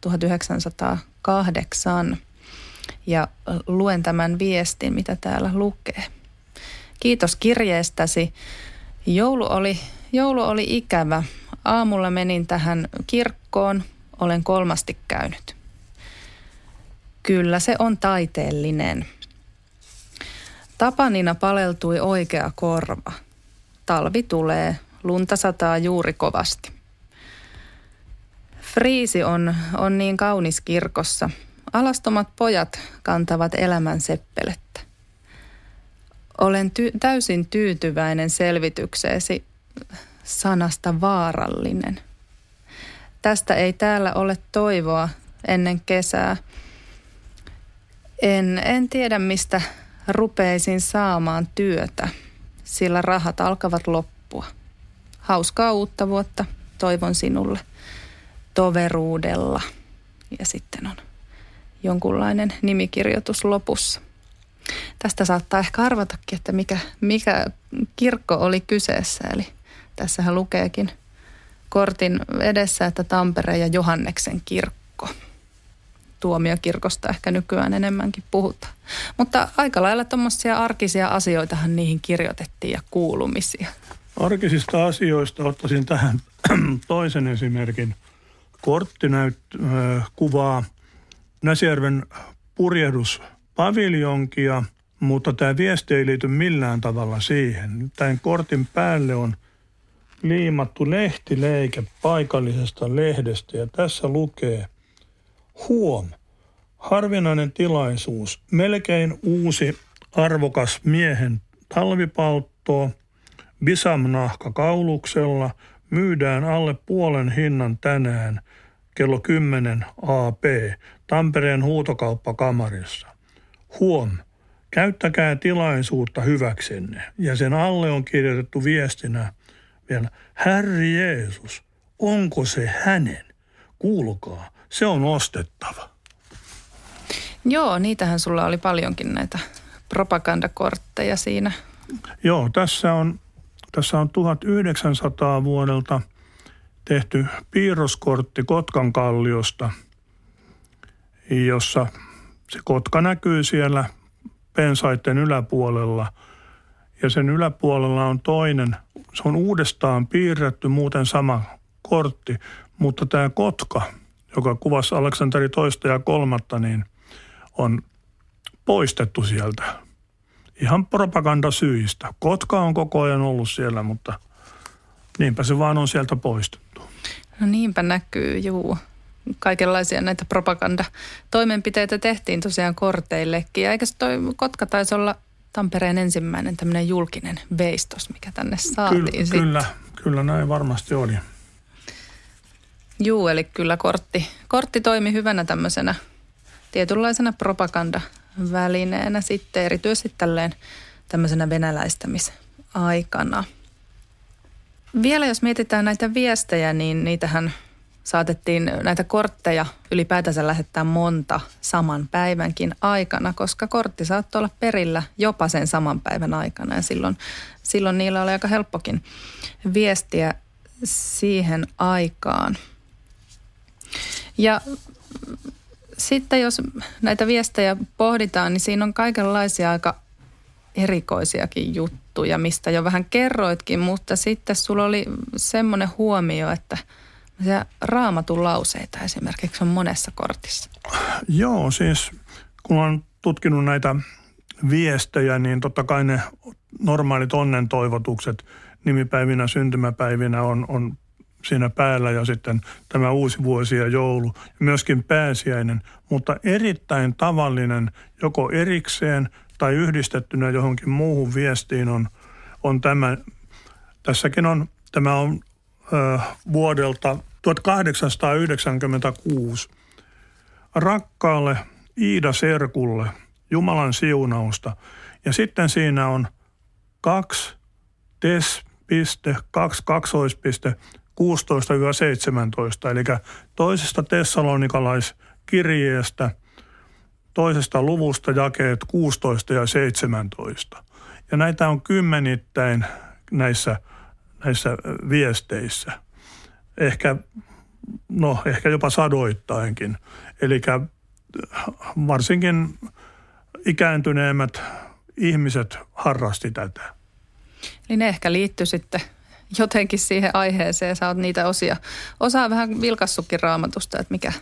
1908 ja luen tämän viestin, mitä täällä lukee. Kiitos kirjeestäsi. Joulu oli, joulu oli ikävä. Aamulla menin tähän kirkkoon. Olen kolmasti käynyt. Kyllä se on taiteellinen. Tapanina paleltui oikea korva. Talvi tulee, lunta sataa juuri kovasti. Friisi on, on niin kaunis kirkossa. Alastomat pojat kantavat elämän seppelettä. Olen ty- täysin tyytyväinen selvitykseesi sanasta vaarallinen. Tästä ei täällä ole toivoa ennen kesää. En, en tiedä, mistä rupeisin saamaan työtä, sillä rahat alkavat loppua. Hauskaa uutta vuotta, toivon sinulle toveruudella. Ja sitten on jonkunlainen nimikirjoitus lopussa. Tästä saattaa ehkä arvatakin, että mikä, mikä kirkko oli kyseessä. Eli tässähän lukeekin kortin edessä, että Tampere ja Johanneksen kirkko. Tuomiokirkosta ehkä nykyään enemmänkin puhutaan. Mutta aika lailla tuommoisia arkisia asioitahan niihin kirjoitettiin ja kuulumisia. Arkisista asioista ottaisin tähän toisen esimerkin. kortti näyt, äh, kuvaa Näsijärven purjehduspaviljonkia, mutta tämä viesti ei liity millään tavalla siihen. Tämän kortin päälle on liimattu lehtileike paikallisesta lehdestä ja tässä lukee Huom, harvinainen tilaisuus, melkein uusi arvokas miehen talvipalttoo, bisamnahka kauluksella, myydään alle puolen hinnan tänään kello 10 AP Tampereen huutokauppakamarissa. Huom, käyttäkää tilaisuutta hyväksenne. Ja sen alle on kirjoitettu viestinä vielä, Herri Jeesus, onko se hänen? Kuulkaa, se on ostettava. Joo, niitähän sulla oli paljonkin näitä propagandakortteja siinä. Joo, tässä on, tässä on 1900 vuodelta tehty piirroskortti Kotkan kalliosta, jossa se Kotka näkyy siellä pensaiden yläpuolella. Ja sen yläpuolella on toinen, se on uudestaan piirretty, muuten sama kortti, mutta tämä Kotka, joka kuvasi Aleksanteri toista ja kolmatta, niin on poistettu sieltä ihan propagandasyistä. Kotka on koko ajan ollut siellä, mutta niinpä se vaan on sieltä poistettu. No niinpä näkyy, juu. Kaikenlaisia näitä propagandatoimenpiteitä tehtiin tosiaan korteillekin. Ja eikö toi Kotka taisi olla Tampereen ensimmäinen tämmöinen julkinen veistos, mikä tänne saatiin kyllä, sitten. Kyllä, kyllä näin varmasti oli. Juu, eli kyllä kortti, kortti toimi hyvänä tämmöisenä tietynlaisena propagandavälineenä sitten erityisesti tälleen tämmöisenä venäläistämisaikana. Vielä jos mietitään näitä viestejä, niin niitähän saatettiin näitä kortteja ylipäätänsä lähettää monta saman päivänkin aikana, koska kortti saattoi olla perillä jopa sen saman päivän aikana ja silloin, silloin niillä oli aika helppokin viestiä siihen aikaan. Ja sitten jos näitä viestejä pohditaan, niin siinä on kaikenlaisia aika erikoisiakin juttuja, mistä jo vähän kerroitkin, mutta sitten sulla oli semmoinen huomio, että se raamatun lauseita esimerkiksi on monessa kortissa. Joo, siis kun olen tutkinut näitä viestejä, niin totta kai ne normaalit onnen toivotukset nimipäivinä, syntymäpäivinä on, on siinä päällä ja sitten tämä uusi vuosi ja joulu, ja myöskin pääsiäinen, mutta erittäin tavallinen joko erikseen tai yhdistettynä johonkin muuhun viestiin on, on tämä. Tässäkin on, tämä on ö, vuodelta 1896. Rakkaalle Iida Serkulle Jumalan siunausta. Ja sitten siinä on kaksi tes piste, kaksi kaksoispiste, 16-17, eli toisesta Tessalonikalaiskirjeestä, toisesta luvusta jakeet 16 ja 17. Ja näitä on kymmenittäin näissä, näissä viesteissä. Ehkä, no, ehkä jopa sadoittainkin. Eli varsinkin ikääntyneemmät ihmiset harrasti tätä. Eli ne ehkä liittyy sitten jotenkin siihen aiheeseen. Sä oot niitä osia, osaa vähän vilkassukin raamatusta, että mikä,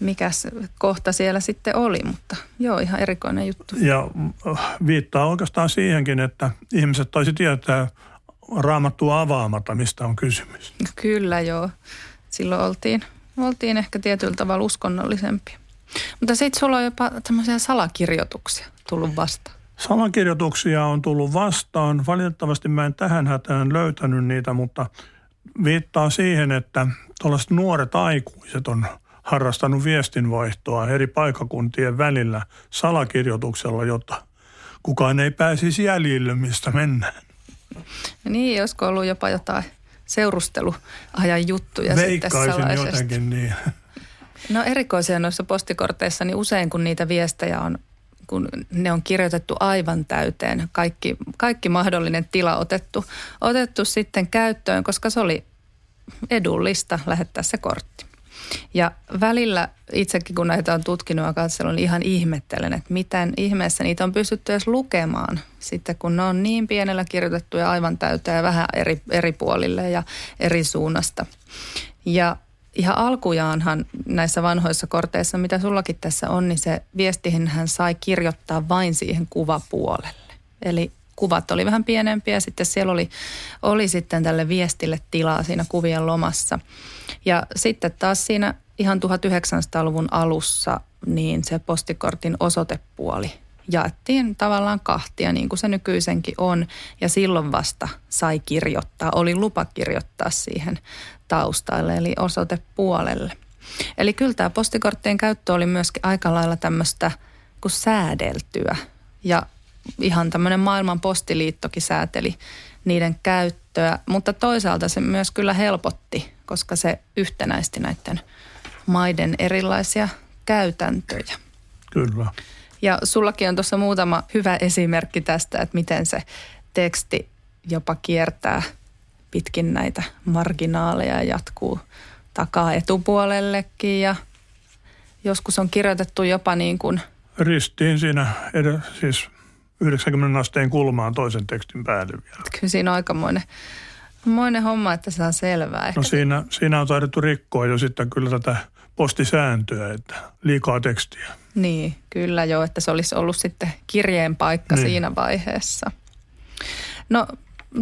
mikä kohta siellä sitten oli, mutta joo, ihan erikoinen juttu. Ja äh, viittaa oikeastaan siihenkin, että ihmiset taisi tietää raamattua avaamatta, mistä on kysymys. Kyllä joo. Silloin oltiin, oltiin ehkä tietyllä tavalla uskonnollisempia. Mutta sitten sulla on jopa tämmöisiä salakirjoituksia tullut vastaan. Salakirjoituksia on tullut vastaan. Valitettavasti mä en tähän hätään löytänyt niitä, mutta viittaa siihen, että tuollaiset nuoret aikuiset on harrastanut viestinvaihtoa eri paikakuntien välillä salakirjoituksella, jotta kukaan ei pääsisi jäljille, mistä mennään. Niin, josko ollut jopa jotain seurusteluajan juttuja Veikkaisin sitten jotenkin niin. No erikoisia noissa postikorteissa, niin usein kun niitä viestejä on kun ne on kirjoitettu aivan täyteen, kaikki, kaikki mahdollinen tila otettu, otettu sitten käyttöön, koska se oli edullista lähettää se kortti. Ja välillä itsekin, kun näitä on tutkinut ja katsellut, niin ihan ihmettelen, että miten ihmeessä niitä on pystytty edes lukemaan sitten, kun ne on niin pienellä kirjoitettu ja aivan täyteen ja vähän eri, eri puolille ja eri suunnasta. Ja ihan alkujaanhan näissä vanhoissa korteissa, mitä sullakin tässä on, niin se viestihin hän sai kirjoittaa vain siihen kuvapuolelle. Eli kuvat oli vähän pienempiä sitten siellä oli, oli sitten tälle viestille tilaa siinä kuvien lomassa. Ja sitten taas siinä ihan 1900-luvun alussa niin se postikortin osoitepuoli jaettiin tavallaan kahtia, niin kuin se nykyisenkin on. Ja silloin vasta sai kirjoittaa, oli lupa kirjoittaa siihen taustalle, eli osoitepuolelle. Eli kyllä tämä postikorttien käyttö oli myöskin aika lailla tämmöistä kuin säädeltyä. Ja ihan tämmöinen maailman postiliittokin sääteli niiden käyttöä, mutta toisaalta se myös kyllä helpotti, koska se yhtenäisti näiden maiden erilaisia käytäntöjä. Kyllä. Ja sullakin on tuossa muutama hyvä esimerkki tästä, että miten se teksti jopa kiertää pitkin näitä marginaaleja ja jatkuu takaa etupuolellekin ja joskus on kirjoitettu jopa niin kuin... Ristiin siinä, ed- siis 90 asteen kulmaan toisen tekstin päälle vielä. Kyllä siinä on aikamoinen moinen homma, että saa selvää. Ehkä no siinä, siinä on taidettu rikkoa jo sitten kyllä tätä postisääntöä, että liikaa tekstiä. Niin, kyllä jo, että se olisi ollut sitten kirjeen paikka niin. siinä vaiheessa. No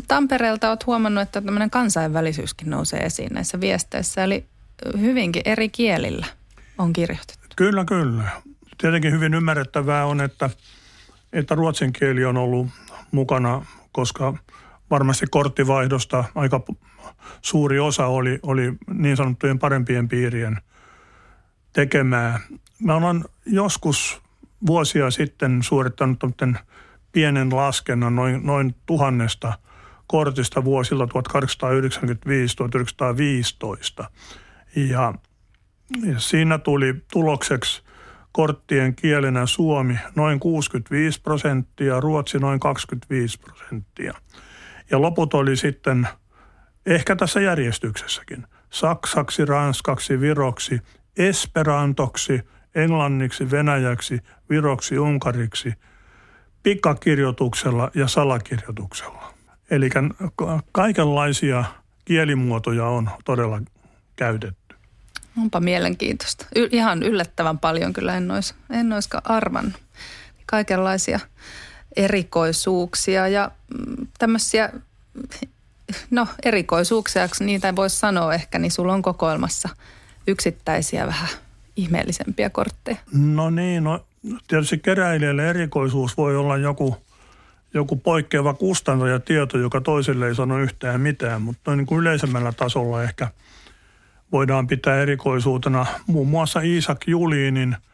Tampereelta olet huomannut, että tämmöinen kansainvälisyyskin nousee esiin näissä viesteissä, eli hyvinkin eri kielillä on kirjoitettu. Kyllä, kyllä. Tietenkin hyvin ymmärrettävää on, että, että ruotsin kieli on ollut mukana, koska varmasti korttivaihdosta aika suuri osa oli, oli niin sanottujen parempien piirien tekemää. Mä olen joskus vuosia sitten suorittanut pienen laskennan noin, noin tuhannesta kortista vuosilla 1895-1915. Ja, ja siinä tuli tulokseksi korttien kielenä Suomi noin 65 prosenttia, Ruotsi noin 25 prosenttia. Ja loput oli sitten ehkä tässä järjestyksessäkin. Saksaksi, ranskaksi, viroksi, esperantoksi, englanniksi, venäjäksi, viroksi, unkariksi, pikakirjoituksella ja salakirjoituksella. Eli kaikenlaisia kielimuotoja on todella käytetty. Onpa mielenkiintoista. Y- ihan yllättävän paljon kyllä en olisi, en arvannut. Kaikenlaisia erikoisuuksia ja mm, tämmöisiä, no erikoisuuksia, niitä ei voi sanoa ehkä, niin sulla on kokoelmassa yksittäisiä vähän ihmeellisempiä kortteja. No niin, no tietysti keräilijälle erikoisuus voi olla joku, joku poikkeava kustanto ja tieto, joka toiselle ei sano yhtään mitään, mutta niin kuin yleisemmällä tasolla ehkä voidaan pitää erikoisuutena muun muassa Iisak Juliinin –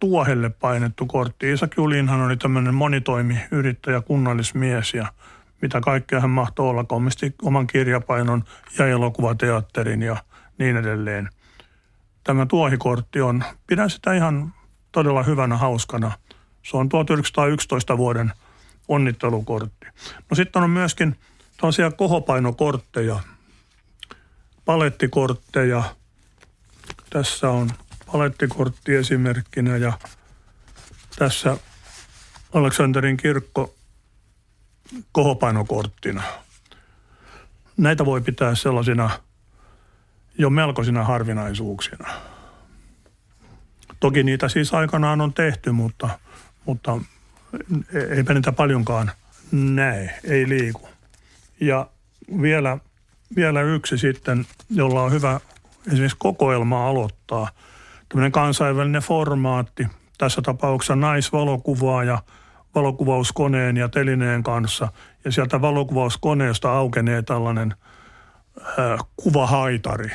tuohelle painettu kortti. Isak Julinhan oli tämmöinen monitoimiyrittäjä, kunnallismies ja mitä kaikkea hän mahtoi olla. Komisti oman kirjapainon ja elokuvateatterin ja niin edelleen. Tämä tuohikortti on, pidän sitä ihan todella hyvänä, hauskana. Se on 1911 vuoden onnittelukortti. No sitten on myöskin tällaisia kohopainokortteja, palettikortteja. Tässä on palettikortti esimerkkinä ja tässä Aleksanterin kirkko kohopainokorttina. Näitä voi pitää sellaisina jo melkoisina harvinaisuuksina. Toki niitä siis aikanaan on tehty, mutta, mutta eipä niitä paljonkaan näe, ei liiku. Ja vielä, vielä yksi sitten, jolla on hyvä esimerkiksi kokoelma aloittaa – tämmöinen kansainvälinen formaatti, tässä tapauksessa naisvalokuvaaja valokuvauskoneen ja telineen kanssa. Ja sieltä valokuvauskoneesta aukenee tällainen ää, kuvahaitari,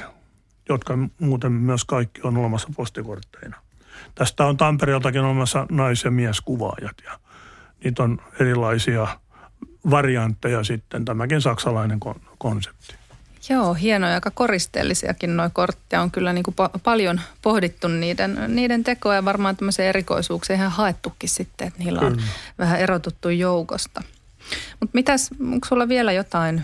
jotka muuten myös kaikki on olemassa postikortteina. Tästä on Tampereeltakin olemassa nais- ja mieskuvaajat ja niitä on erilaisia variantteja sitten, tämäkin saksalainen konsepti. Joo, hienoja, aika koristeellisiakin nuo kortteja on kyllä niin kuin po- paljon pohdittu niiden, niiden tekoa ja varmaan tämmöisiä erikoisuuksia ihan haettukin sitten, että niillä on kyllä. vähän erotuttu joukosta. Mutta mitäs, onko sulla vielä jotain,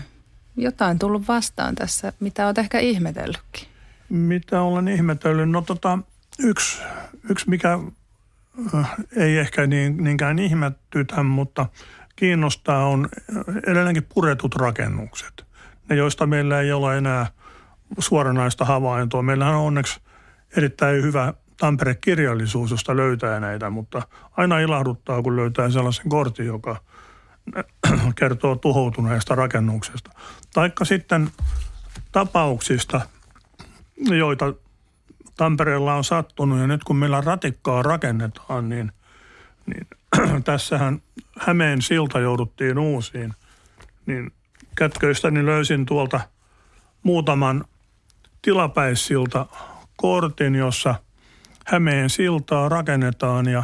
jotain tullut vastaan tässä, mitä olet ehkä ihmetellytkin? Mitä olen ihmetellyt? No tota, yksi, yksi mikä äh, ei ehkä niin, niinkään ihmettytä, mutta kiinnostaa on edelleenkin puretut rakennukset – ne joista meillä ei ole enää suoranaista havaintoa. Meillähän on onneksi erittäin hyvä Tampere-kirjallisuus, josta löytää näitä, mutta aina ilahduttaa, kun löytää sellaisen kortin, joka kertoo tuhoutuneesta rakennuksesta. Taikka sitten tapauksista, joita Tampereella on sattunut ja nyt kun meillä ratikkaa rakennetaan, niin, niin tässähän Hämeen silta jouduttiin uusiin. Niin kätköistäni löysin tuolta muutaman tilapäissilta kortin, jossa Hämeen siltaa rakennetaan ja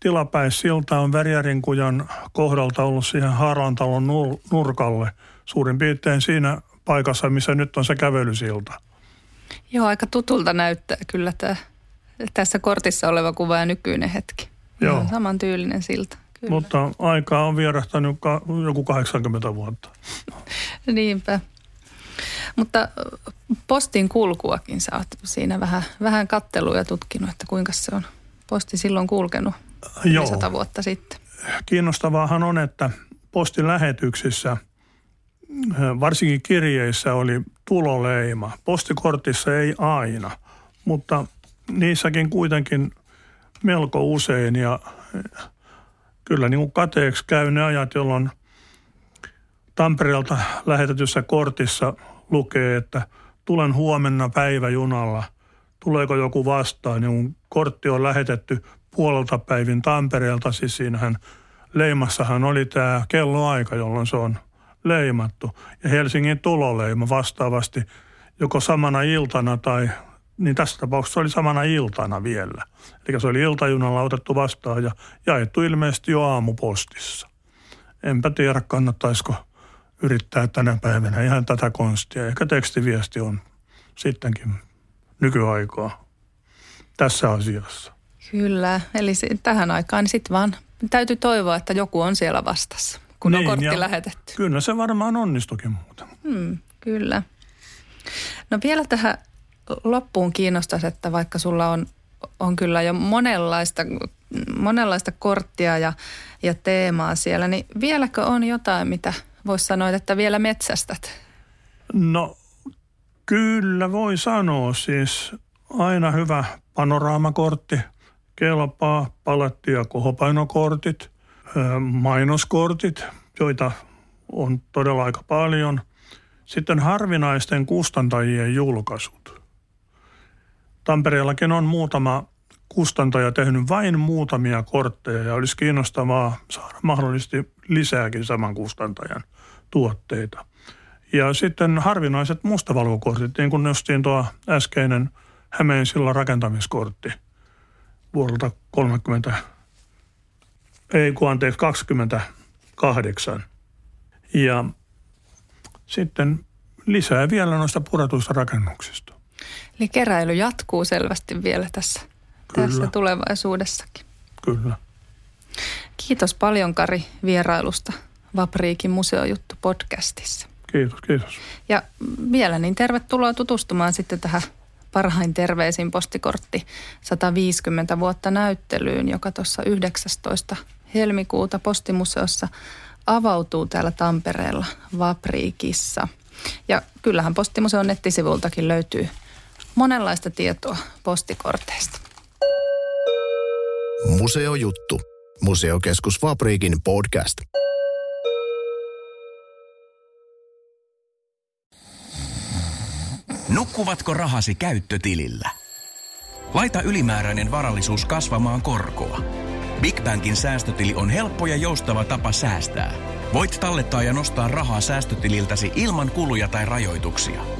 tilapäissilta on Värjärinkujan kohdalta ollut siihen Haarantalon nurkalle suurin piirtein siinä paikassa, missä nyt on se kävelysilta. Joo, aika tutulta näyttää kyllä tämä, tässä kortissa oleva kuva ja nykyinen hetki. Joo. Saman tyylinen silta. Kyllä. Mutta aikaa on vierahtanut joku 80 vuotta. Niinpä. Mutta postin kulkuakin sä oot siinä vähän, vähän ja tutkinut, että kuinka se on posti silloin kulkenut Joo. sata vuotta sitten. Kiinnostavaahan on, että postin lähetyksissä, varsinkin kirjeissä oli tuloleima. Postikortissa ei aina, mutta niissäkin kuitenkin melko usein ja kyllä niin kuin kateeksi käy ne ajat, jolloin Tampereelta lähetetyssä kortissa lukee, että tulen huomenna päiväjunalla. Tuleeko joku vastaan? Ja kun kortti on lähetetty puolelta päivin Tampereelta, siis siinähän leimassahan oli tämä kelloaika, jolloin se on leimattu. Ja Helsingin tuloleima vastaavasti joko samana iltana tai, niin tässä tapauksessa oli samana iltana vielä. Eli se oli iltajunalla otettu vastaan ja jaettu ilmeisesti jo aamupostissa. Enpä tiedä, kannattaisiko yrittää tänä päivänä ihan tätä konstia. Ehkä tekstiviesti on sittenkin nykyaikaa tässä asiassa. Kyllä, eli tähän aikaan niin sitten vaan täytyy toivoa, että joku on siellä vastassa, kun niin, on kortti lähetetty. Kyllä se varmaan onnistukin muuten. Hmm, kyllä. No vielä tähän loppuun kiinnostaisi, että vaikka sulla on, on kyllä jo monenlaista, monenlaista korttia ja, ja teemaa siellä, niin vieläkö on jotain, mitä voisi sanoa, että vielä metsästät? No kyllä voi sanoa. Siis aina hyvä panoraamakortti, kelpaa, paletti- ja kohopainokortit, mainoskortit, joita on todella aika paljon. Sitten harvinaisten kustantajien julkaisut. Tampereellakin on muutama kustantaja tehnyt vain muutamia kortteja ja olisi kiinnostavaa saada mahdollisesti lisääkin saman kustantajan tuotteita. Ja sitten harvinaiset mustavalkokortit, niin kuin nostin tuo äskeinen Hämeen sillan rakentamiskortti vuodelta 30, ei kun anteeksi 28. Ja sitten lisää vielä noista puretuista rakennuksista. Eli keräily jatkuu selvästi vielä tässä, tässä tulevaisuudessakin. Kyllä. Kiitos paljon Kari vierailusta Vapriikin museojuttu podcastissa. Kiitos, kiitos. Ja vielä niin tervetuloa tutustumaan sitten tähän parhain terveisin postikortti 150 vuotta näyttelyyn, joka tuossa 19. helmikuuta postimuseossa avautuu täällä Tampereella Vapriikissa. Ja kyllähän Postimuseon nettisivultakin löytyy monenlaista tietoa postikorteista. Museojuttu. Museokeskus Vapriikin podcast. Nukkuvatko rahasi käyttötilillä? Laita ylimääräinen varallisuus kasvamaan korkoa. Big Bankin säästötili on helppo ja joustava tapa säästää. Voit tallettaa ja nostaa rahaa säästötililtäsi ilman kuluja tai rajoituksia.